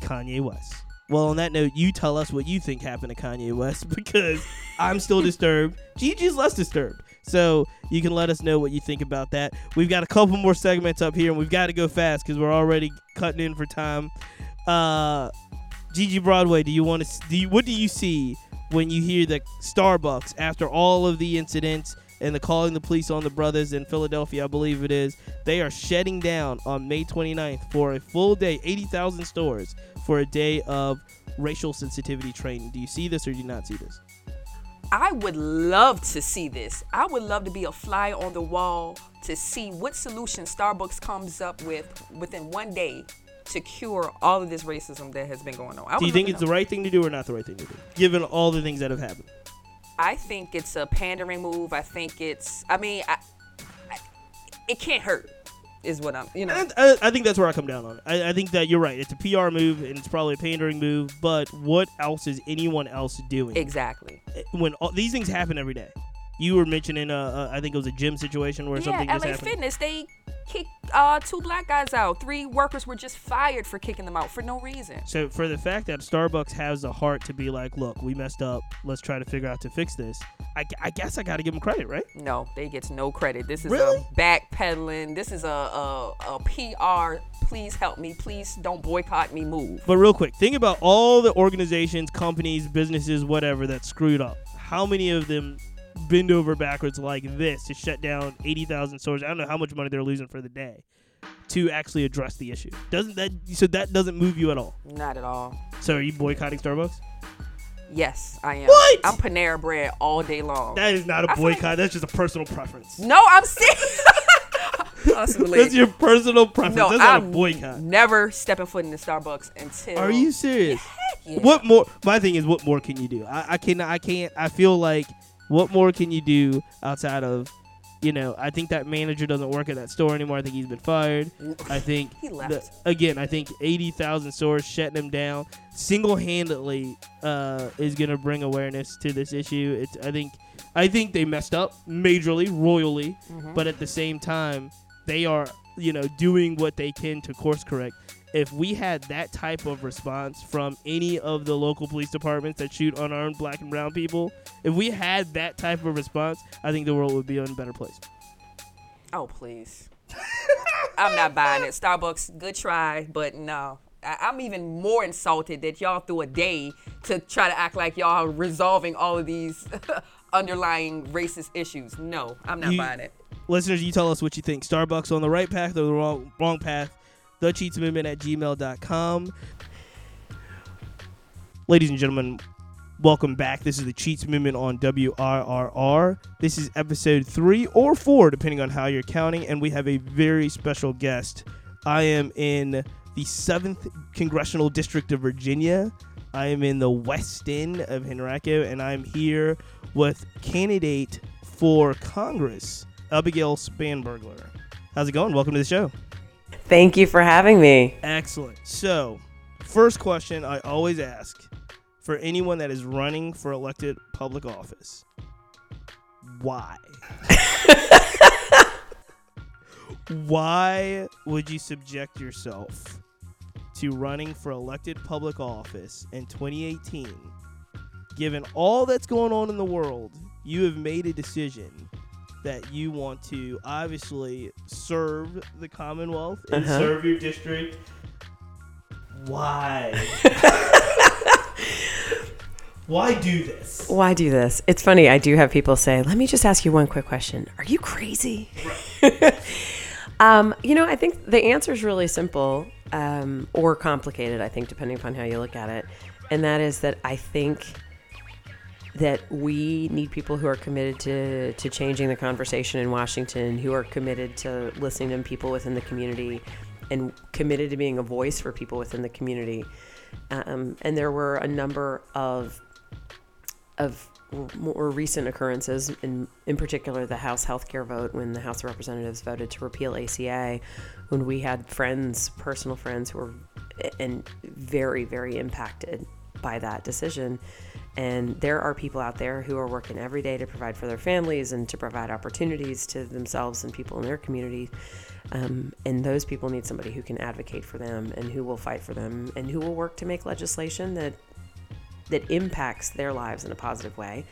Kanye West. Well, on that note, you tell us what you think happened to Kanye West [laughs] because I'm still disturbed. Gigi's less disturbed. So you can let us know what you think about that. We've got a couple more segments up here, and we've got to go fast because we're already cutting in for time. Uh, Gigi Broadway, do you want to? Do you, what do you see when you hear that Starbucks, after all of the incidents and the calling the police on the brothers in Philadelphia, I believe it is, they are shutting down on May 29th for a full day, 80,000 stores for a day of racial sensitivity training. Do you see this or do you not see this? I would love to see this. I would love to be a fly on the wall to see what solution Starbucks comes up with within one day to cure all of this racism that has been going on. I Do you think it's to the right thing to do or not the right thing to do, given all the things that have happened? I think it's a pandering move. I think it's. I mean, I, I, it can't hurt. Is what I'm. You know. And I, I think that's where I come down on it. I, I think that you're right. It's a PR move and it's probably a pandering move. But what else is anyone else doing? Exactly. Eh, when all, these things happen every day. You were mentioning, uh, uh, I think it was a gym situation where Yeah, something LA just happened. Fitness. They kicked uh, two black guys out. Three workers were just fired for kicking them out for no reason. So for the fact that Starbucks has the heart to be like, look, we messed up. Let's try to figure out to fix this. I, I guess I got to give them credit, right? No, they gets no credit. This is Really? a backpedaling. This is a, a a PR. Please help me. Please don't boycott me. Move. But real quick, think about all the organizations, companies, businesses, whatever that screwed up. How many of them bend over backwards like this to shut down 80,000 stores? I don't know how much money they're losing for the day to actually address the issue. Doesn't that so that doesn't move you at all? Not at all. So are you boycotting Starbucks? Yes, I am. What? I'm Panera Bread all day long. That is not a I feel like- boycott. That's just a personal preference. no, I'm serious. [laughs] Possibly. That's your personal preference. no, That's not a I'm boycott. never stepping foot in the Starbucks until. Are you serious? Yeah. What more? My thing is, what more can you do? I, I can I can't. I feel like, what more can you do outside of, you know? I think that manager doesn't work at that store anymore. I think he's been fired. I think He the- left. again. I think eighty thousand stores shutting them down single handedly uh, is gonna bring awareness to this issue. It's I think I think they messed up majorly, royally, Mhm. but at the same time, they are you know doing what they can to course correct. If we had that type of response from any of the local police departments that shoot unarmed black and brown people, if we had that type of response, I think the world would be in a better place. Oh please. I'm not buying it. Starbucks, good try, but no. I- I'm even more insulted that y'all threw a day to try to act like y'all are resolving all of these [laughs] underlying racist issues. No, I'm not You- buying it. Listeners, you tell us what you think. Starbucks on the right path or the wrong wrong path. The Cheats Movement at gmail.com. Ladies and gentlemen, welcome back. This is the Cheats Movement on WRIR. This is episode three or four, depending on how you're counting, and we have a very special guest. I am in the 7th Congressional District of Virginia. I am in the West End of Henrico, and I'm here with candidate for Congress, Abigail Spanberger. How's it going? Welcome to the show. Thank you for having me. Excellent. So, first question I always ask for anyone that is running for elected public office why? [laughs] why would you subject yourself to running for elected public office in 2018? Given all that's going on in the world, you have made a decision that you want to obviously serve the Commonwealth and Uh-huh. serve your district. Why? [laughs] Why do this? Why do this? It's funny. I do have people say, "Let me just ask you one quick question. Are you crazy?" [laughs] um, you know, I think the answer is really simple um, or complicated. I think depending upon how you look at it, and that is that I think that we need people who are committed to, to changing the conversation in Washington, who are committed to listening to people within the community, and committed to being a voice for people within the community. Um, and there were a number of of more recent occurrences, in in particular the House healthcare vote, when the House of Representatives voted to repeal ACA, when we had friends, personal friends, who were and very very impacted by that decision. And there are people out there who are working every day to provide for their families and to provide opportunities to themselves and people in their community. Um, and those people need somebody who can advocate for them and who will fight for them and who will work to make legislation that that impacts their lives in a positive way.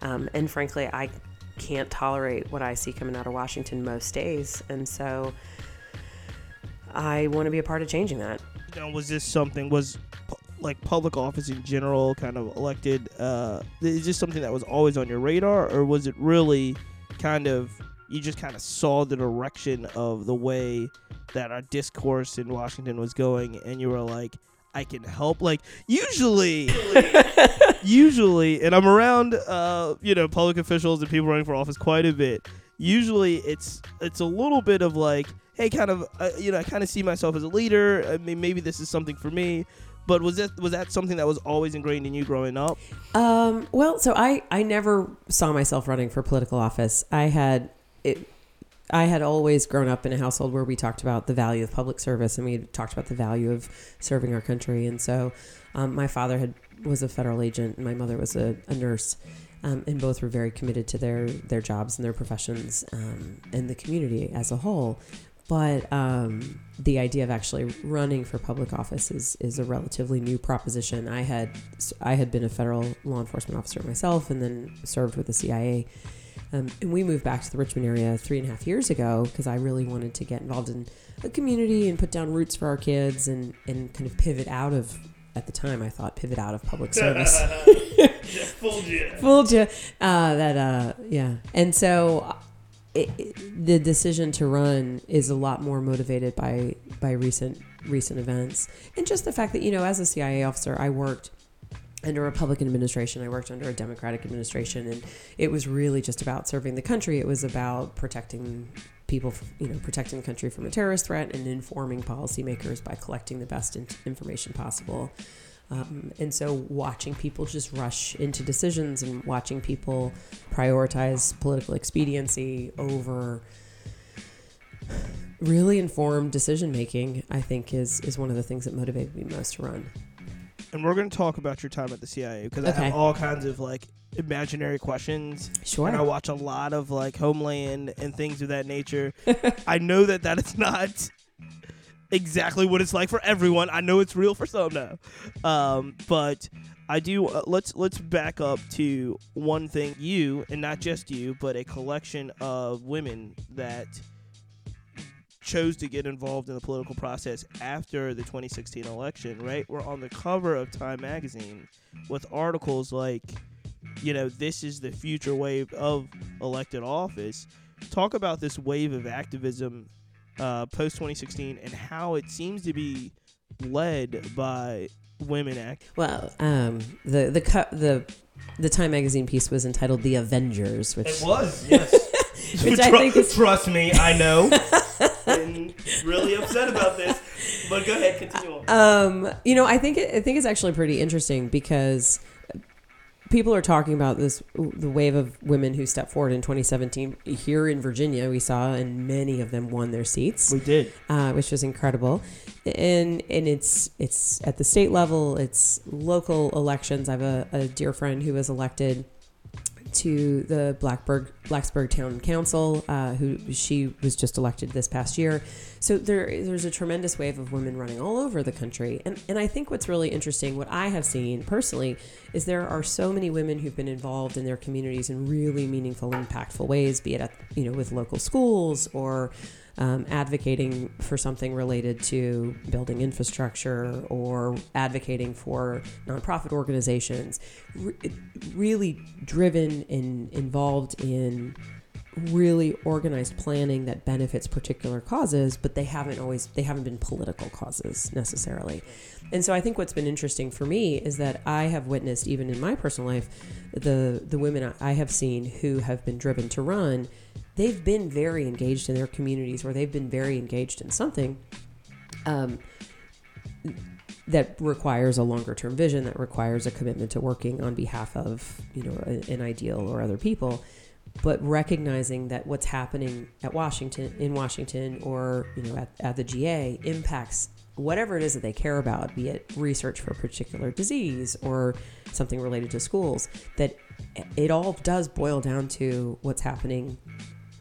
Um, and frankly, I can't tolerate what I see coming out of Washington most days, and so I want to be a part of changing that. Now, was this something was like public office in general, kind of elected? Uh, is this something that was always on your radar, or was it really kind of you just kind of saw the direction of the way that our discourse in Washington was going, and you were like, I can help. Like usually, [laughs] usually, and I'm around, uh, you know, public officials and people running for office quite a bit. usually it's it's a little bit of like, hey, kind of, uh, you know, I kind of see myself as a leader. I mean, maybe this is something for me. But was that was that something that was always ingrained in you growing up? Um, well, so I I never saw myself running for political office. I had it. I had always grown up in a household where we talked about the value of public service and we talked about the value of serving our country. And so, um, my father had was a federal agent and my mother was a, a nurse, um, and both were very committed to their their jobs and their professions um, and the community as a whole. But um, the idea of actually running for public office is, is a relatively new proposition. I had I had been a federal law enforcement officer myself, and then served with the CIA. Um, and we moved back to the Richmond area three and a half years ago because I really wanted to get involved in a community and put down roots for our kids and, and kind of pivot out of at the time I thought pivot out of public service. [laughs] Fooled you. [laughs] Fooled you. Uh, that uh, yeah. And so the decision to run is a lot more motivated by by recent recent events. And just the fact that you know as a CIA officer I worked under a Republican administration. I worked under a Democratic administration and it was really just about serving the country. It was about protecting people you know protecting the country from a terrorist threat and informing policymakers by collecting the best in- information possible um, and so watching people just rush into decisions and watching people prioritize political expediency over really informed decision making, I think is is one of the things that motivated me most to run. And we're going to talk about your time at the CIA because I have all kinds of like imaginary questions. Sure. And I watch a lot of like Homeland and things of that nature. [laughs] I know that that is not exactly what it's like for everyone. I know it's real for some now. Um, but I do. Uh, let's let's back up to one thing. You and not just you, but a collection of women that chose to get involved in the political process after the 2016 election. Right, we're on the cover of Time magazine with articles like, you know, this is the future wave of elected office. Talk about this wave of activism uh, post 2016 and how it seems to be led by women act. Well, um, the the cu- the the Time magazine piece was entitled "The Avengers," which was, yes. [laughs] Which I think is- Trust me, I know. [laughs] Been really upset about this, but go ahead, continue on. Um, you know, I think it, I think it's actually pretty interesting because people are talking about this the wave of women who stepped forward in 2017 here in Virginia. We saw, and many of them won their seats, we did. uh, which was incredible. And and it's it's at the state level, it's local elections. I have a, a dear friend who was elected to the Blackburg Blacksburg Town Council, uh, who she was just elected this past year. So there there's a tremendous wave of women running all over the country, and and I think what's really interesting, what I have seen personally, is there are so many women who've been involved in their communities in really meaningful, impactful ways, be it at you know with local schools or um, advocating for something related to building infrastructure or advocating for nonprofit organizations, re- really driven and involved in really organized planning that benefits particular causes but they haven't always they haven't been political causes necessarily. And so i think what's been interesting for me is that i have witnessed even in my personal life the the women i have seen who have been driven to run they've been very engaged in their communities or they've been very engaged in something um, that requires a longer term vision that requires a commitment to working on behalf of you know a, an ideal or other people. But recognizing that what's happening at Washington in Washington or you know at, at the GA impacts whatever it is that they care about be it research for a particular disease or something related to schools that it all does boil down to what's happening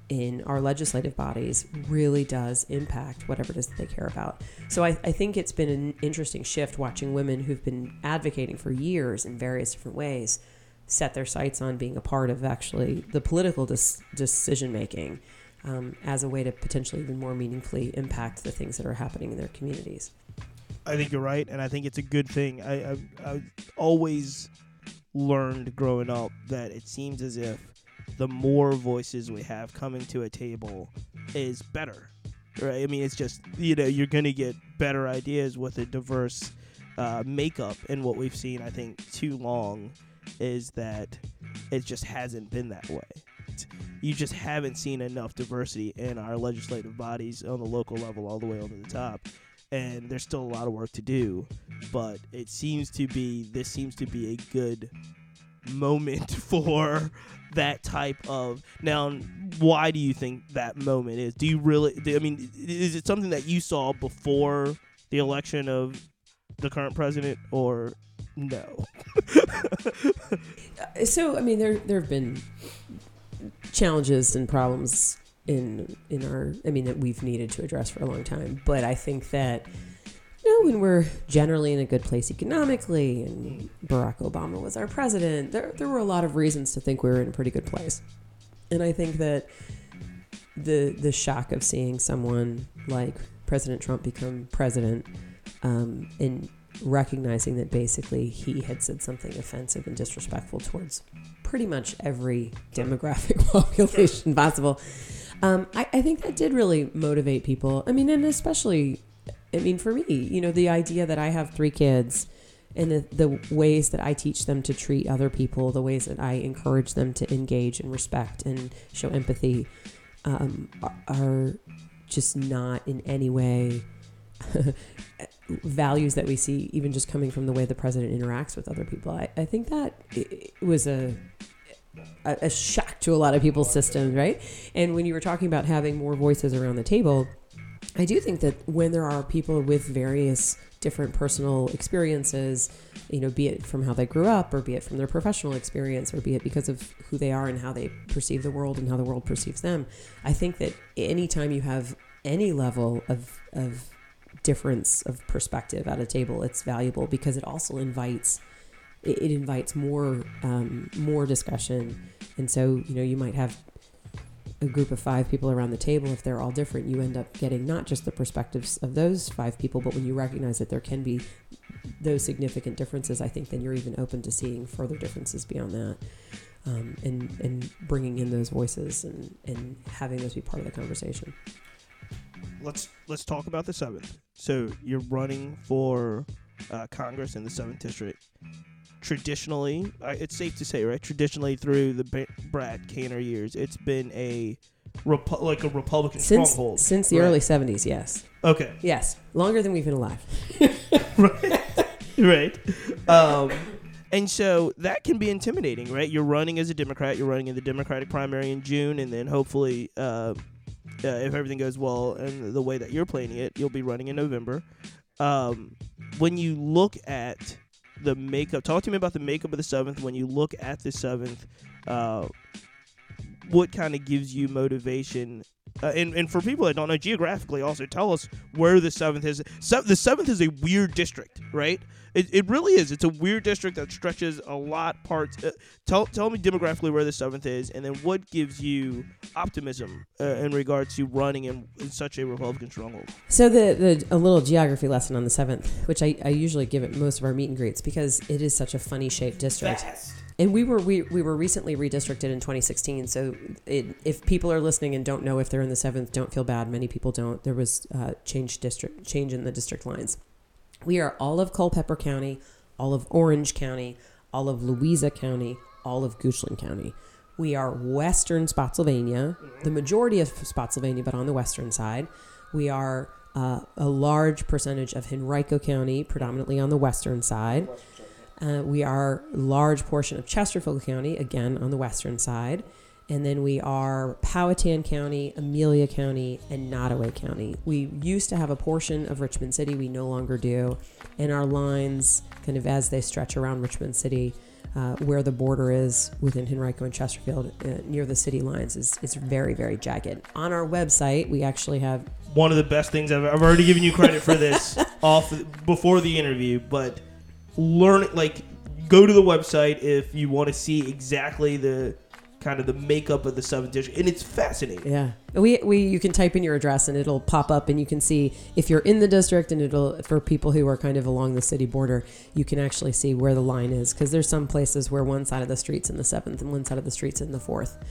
in our legislative bodies really does impact whatever it is that they care about. So I, I think it's been an interesting shift watching women who've been advocating for years in various different ways set their sights on being a part of actually the political dis- decision making um, as a way to potentially even more meaningfully impact the things that are happening in their communities. I think you're right, and I think it's a good thing. I, I, I always learned growing up that it seems as if the more voices we have coming to a table is better. Right? I mean, it's just you know you're gonna get better ideas with a diverse uh, makeup, and what we've seen, I think, too long is that it just hasn't been that way. you just haven't seen enough diversity in our legislative bodies on the local level all the way onto the top and there's still a lot of work to do but it seems to be this seems to be a good moment [laughs] for that type of now why do you think that moment is do you really i mean is it something that you saw before the election of the current president or no [laughs] uh, so I mean, there there have been challenges and problems in in our. I mean, that we've needed to address for a long time. But I think that know, when we're generally in a good place economically, and Barack Obama was our president, there there were a lot of reasons to think we were in a pretty good place. And I think that the the shock of seeing someone like President Trump become president um, and recognizing that basically he had said something offensive and disrespectful towards pretty much every demographic [laughs] population possible. Um, I, I think that did really motivate people. I mean, and especially, I mean, for me, you know, the idea that I have three kids and the, the ways that I teach them to treat other people, the ways that I encourage them to engage and respect and show empathy um, are, just not in any way [laughs] values that we see even just coming from the way the president interacts with other people. I, I think that was a a shock to a lot of people's systems right? And when you were talking about having more voices around the table i do think that when there are people with various different personal experiences you know be it from how they grew up or be it from their professional experience or be it because of who they are and how they perceive the world and how the world perceives them i think that anytime you have any level of of difference of perspective at a table, it's valuable because it also invites it, it invites more um, more discussion. And so you know you might have a group of five people around the table. If they're all different, you end up getting not just the perspectives of those five people, but when you recognize that there can be those significant differences, I think then you're even open to seeing further differences beyond that. Um, and and bringing in those voices and, and having those be part of the conversation let's let's talk about the seventh. So you're running for uh, Congress in the seventh district. Traditionally, it's safe to say, right? Traditionally, through the Brat Cantor years, it's been a Repu- like a Republican since stronghold since the right? early '70s. Yes, Okay, yes, longer than we've been alive. [laughs] right, right. Um, and so that can be intimidating, right? You're running as a Democrat. You're running in the Democratic primary in June, and then hopefully, uh, uh, if everything goes well and the way that you're planning it, you'll be running in November. Um, when you look at the makeup, talk to me about the makeup of the seventh. When you look at the seventh, uh, what kind of gives you motivation? Uh, and, and for people that don't know geographically, also tell us where the seventh is. Se- the seventh is a weird district, right? It, it really is. It's a weird district that stretches a lot parts. Uh, tell tell me demographically where the seventh is, and then what gives you optimism uh, in regards to running in, in such a Republican stronghold. So the, the a little geography lesson on the seventh, which I, I usually give at most of our meet and greets because it is such a funny shaped district. And we were we, we were recently redistricted in 2016. So it, if people are listening and don't know if they're in the seventh, don't feel bad. Many people don't. There was uh, change district change in the district lines. We are all of Culpeper County, all of Orange County, all of Louisa County, all of Goochland County. We are western Spotsylvania, the majority of Spotsylvania, but on the western side. We are uh, a large percentage of Henrico County, predominantly on the western side. Uh, we are a large portion of Chesterfield County, again on the western side. And then we are Powhatan County, Amelia County, and Nottoway County. We used to have a portion of Richmond City, we no longer do. And our lines, kind of as they stretch around Richmond City, uh, where the border is within Henrico and Chesterfield, uh, near the city lines, is, is very, very jagged. On our website, we actually have One of the best things I've, I've already given you credit for this [laughs] off before the interview, but learn like go to the website if you want to see exactly the kind of the makeup of the seventh district, and it's fascinating. Yeah, we we you can type in your address and it'll pop up, and you can see if you're in the district, and it'll for people who are kind of along the city border, you can actually see where the line is because there's some places where one side of the street's in the seventh and one side of the street's in the fourth.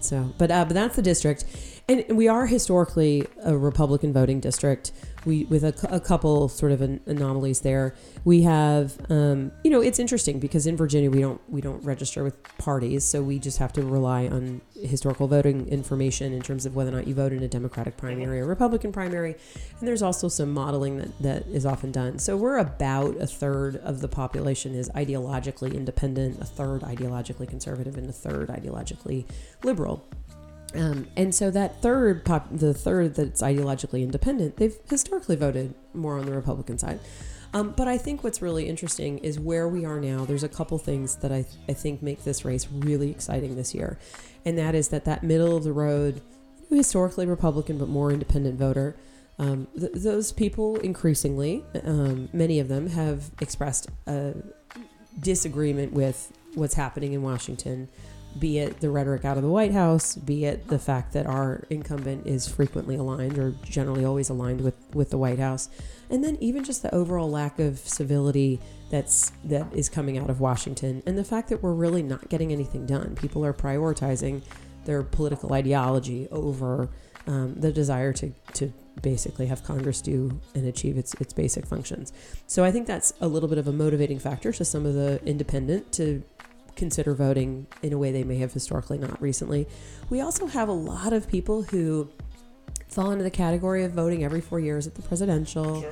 So, but uh, but that's the district, and we are historically a Republican voting district. We with a, a couple sort of an anomalies there. We have, um, you know, it's interesting because in Virginia we don't we don't register with parties, so we just have to rely on historical voting information in terms of whether or not you vote in a Democratic primary or Republican primary. And there's also some modeling that that is often done. So we're about a third of the population is ideologically independent, a third ideologically conservative, and a third ideologically liberal. Um, and so that third pop, the third that's ideologically independent, they've historically voted more on the Republican side. Um, but I think what's really interesting is where we are now. There's a couple things that I, I think make this race really exciting this year, and that is that that middle of the road, historically Republican but more independent voter, um, th- those people increasingly, um, many of them have expressed a disagreement with what's happening in Washington be it the rhetoric out of the White House, be it the fact that our incumbent is frequently aligned or generally always aligned with, with the White House, and then even just the overall lack of civility that's that is coming out of Washington, and the fact that we're really not getting anything done. People are prioritizing their political ideology over um, the desire to to basically have Congress do and achieve its its basic functions. So I think that's a little bit of a motivating factor to some of the independent to consider voting in a way they may have historically not recently. We also have a lot of people who fall into the category of voting every four years at the presidential,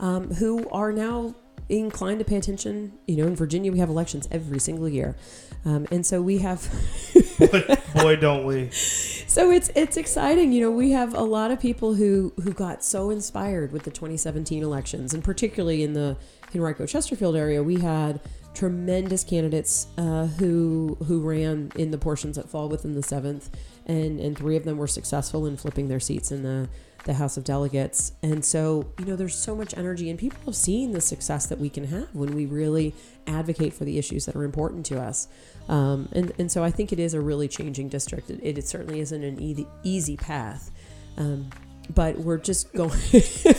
um, who are now inclined to pay attention. You know, in Virginia, we have elections every single year. Um, and so we have [laughs] boy, boy, don't we? so it's it's exciting. You know, we have a lot of people who who got so inspired with the 2017 elections, and particularly in the Henrico Chesterfield area, we had tremendous candidates uh, who who ran in the portions that fall within the seventh, and and three of them were successful in flipping their seats in the the House of Delegates. And so, you know, there's so much energy, and people have seen the success that we can have when we really advocate for the issues that are important to us. Um, and, and so I think it is a really changing district. It, it certainly isn't an easy, easy path. Um, but we're just going. [laughs]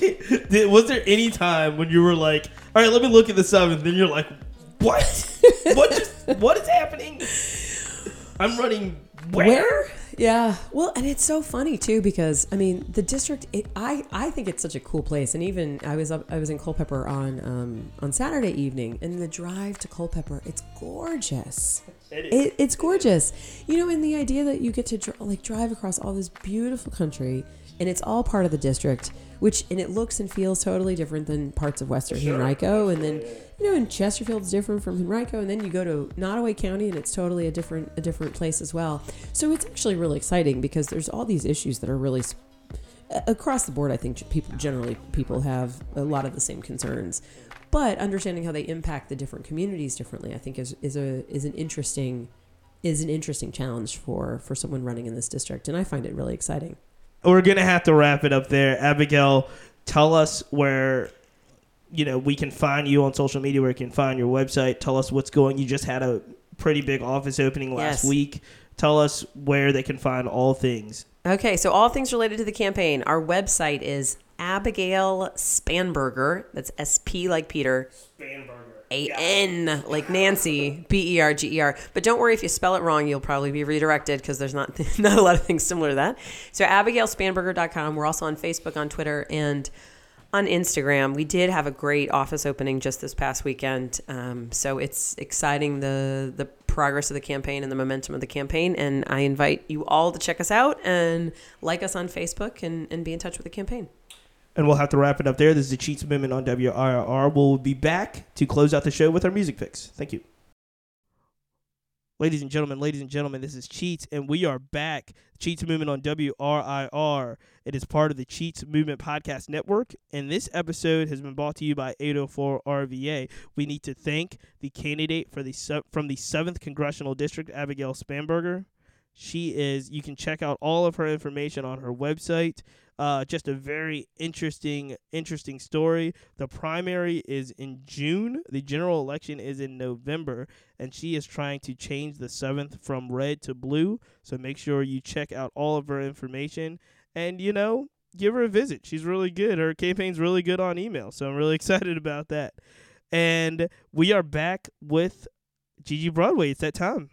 You, was there any time when you were like, all right, let me look at the seventh, and then you're like, what? [laughs] what just, what is happening? I'm running where? Where? Yeah. Well, and it's so funny too because I mean the district. It, I I think it's such a cool place, and even I was up. I was in Culpeper on um, on Saturday evening, and the drive to Culpeper. It's gorgeous. It is. It, it's gorgeous. You know, and the idea that you get to dr- like drive across all this beautiful country, and it's all part of the district, which and it looks and feels totally different than parts of Western Henrico, and then you know, and Chesterfield's different from Henrico, and then you go to Nottoway County, and it's totally a different a different place as well. So it's actually really exciting because there's all these issues that are really across the board. I think people generally people have a lot of the same concerns, but understanding how they impact the different communities differently, I think is is a is an interesting is an interesting challenge for for someone running in this district, and I find it really exciting. We're gonna have to wrap it up there. Abigail, tell us where you know we can find you on social media, where we can find your website. Tell us what's going. You just had a pretty big office opening last Yes. week. Tell us where they can find all things. Okay, so all things related to the campaign. Our website is Abigail Spanberger. That's S P like Peter. A N like Nancy, B E R G E R. But don't worry if you spell it wrong, you'll probably be redirected because there's not [laughs] not a lot of things similar to that. So AbigailSpanberger.com. We're also on Facebook, on Twitter, and on Instagram. We did have a great office opening just this past weekend. Um, so it's exciting the the progress of the campaign and the momentum of the campaign. And I invite you all to check us out and like us on Facebook and, and be in touch with the campaign. And we'll have to wrap it up there. This is the Cheats Amendment on WRIR. We'll be back to close out the show with our music fix. Thank you. Ladies and gentlemen, ladies and gentlemen, this is Cheats, and we are back. Cheats Movement on WRIR. It is part of the Cheats Movement Podcast Network, and this episode has been brought to you by 804 RVA. We need to thank the candidate for the from the 7th Congressional District, Abigail Spanberger. She is, you can check out all of her information on her website. Uh, just a very interesting, interesting story. The primary is in June. The general election is in November, and she is trying to change the seventh from red to blue. So make sure you check out all of her information, and you know, give her a visit. She's really good. Her campaign's really good on email, so I'm really [laughs] excited about that. And we are back with Gigi Broadway. It's that time.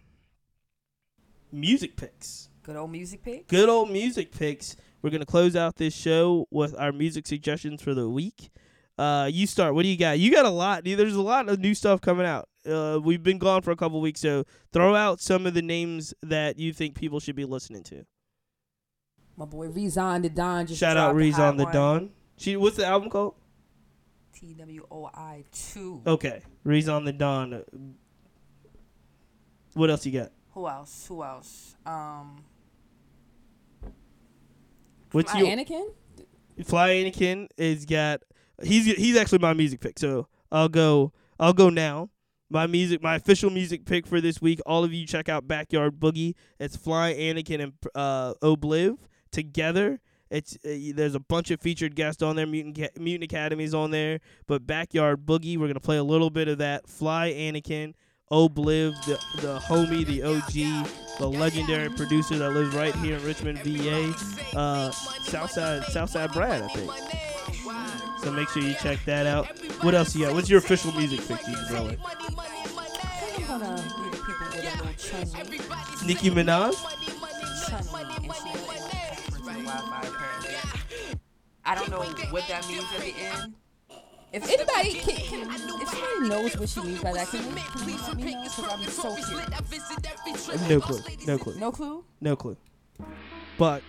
Music picks. Good old music picks. Good old music picks. We're gonna close out this show with our music suggestions for the week. Uh, you start. What do you got? You got a lot. There's a lot of new stuff coming out. Uh, we've been gone for a couple weeks, so throw out some of the names that you think people should be listening to. My boy Rezon the Don just Shout out dropped a on the one. Dawn. She what's the album called? T W O I two. Okay, Reese on the Dawn. What else you got? Who else? Who else? Um, What's your Anakin? Fly Anakin is got he's he's actually my music pick. So I'll go I'll go now. My music, my official music pick for this week. All of you check out Backyard Boogie. It's Fly Anakin and uh, Obliv together. It's uh, there's a bunch of featured guests on there. Mutant Ca- Mutant Academy's on there, but Backyard Boogie. We're gonna play a little bit of that. Fly Anakin, Obliv, the the homie, the OG, the legendary producer that lives right here in Richmond, VA. Uh, Southside Southside Brad, I think. So make sure you check that out. What else you got? What's your official music pick, you brother? Nicki Minaj. I don't know what that means at the end. If anybody can, can if somebody knows what she means by that, can you please let me know? Because I'm so curious. No clue. No clue. No clue. No clue. But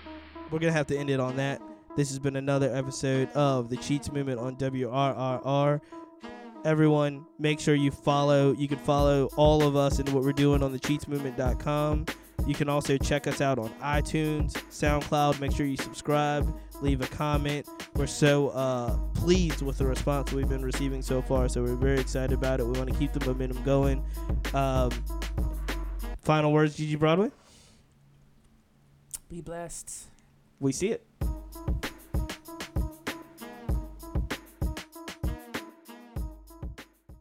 we're gonna have to end it on that. This has been another episode of the Cheats Movement on WRIR. Everyone, make sure you follow. You can follow all of us and what we're doing on the cheatsmovement.com. You can also check us out on iTunes, SoundCloud. Make sure you subscribe, leave a comment. We're so uh, pleased with the response we've been receiving so far, so we're very excited about it. We want to keep the momentum going. Um, final words, Gigi Broadway. Be blessed. We see it.